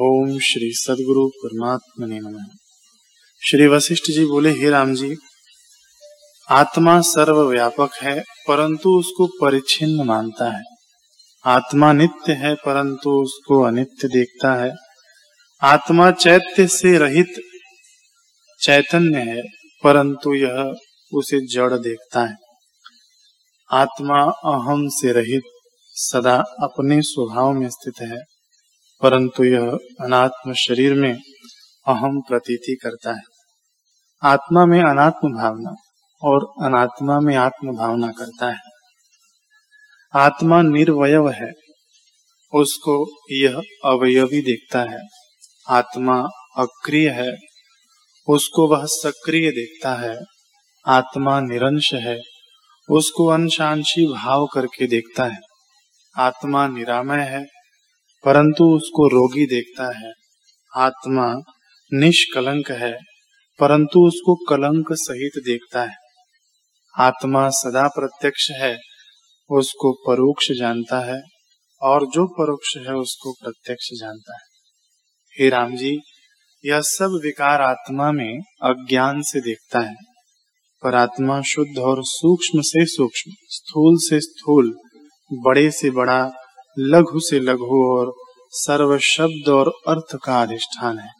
ओम श्री सदगुरु परमात्मा ने नमः। श्री वशिष्ठ जी बोले, हे राम जी, आत्मा सर्वव्यापक है, परंतु उसको परिच्छिन्न मानता है। आत्मा नित्य है, परंतु उसको अनित्य देखता है। आत्मा चैत्य से रहित चैतन्य है, परंतु यह उसे जड़ देखता है। आत्मा अहम से रहित, सदा अपने स्वभाव में स्थित है। परंतु यह अनात्म शरीर में अहम प्रतीति करता है। आत्मा में अनात्म भावना और अनात्मा में आत्म भावना करता है। आत्मा निर्वयव है, उसको यह अवयवी देखता है। आत्मा अक्रिय है, उसको वह सक्रिय देखता है। आत्मा निरंश है, उसको अंशांशी भाव करके देखता है। आत्मा निरामय है परंतु उसको रोगी देखता है। आत्मा निष्कलंक है, परंतु उसको कलंक सहित देखता है। आत्मा सदा प्रत्यक्ष है, उसको परोक्ष जानता है, और जो परोक्ष है, उसको प्रत्यक्ष जानता है। हे राम जी, यह सब विकार आत्मा में अज्ञान से देखता है। पर आत्मा शुद्ध और सूक्ष्म से सूक्ष्म, स्थूल से स्थूल, बड़े से बड़ा लघु से लघु और सर्व शब्द और अर्थ का अधिष्ठान है।